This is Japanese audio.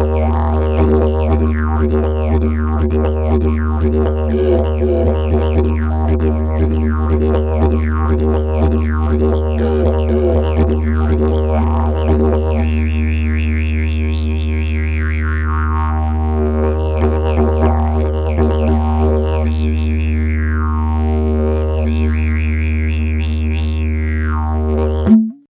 Yeah.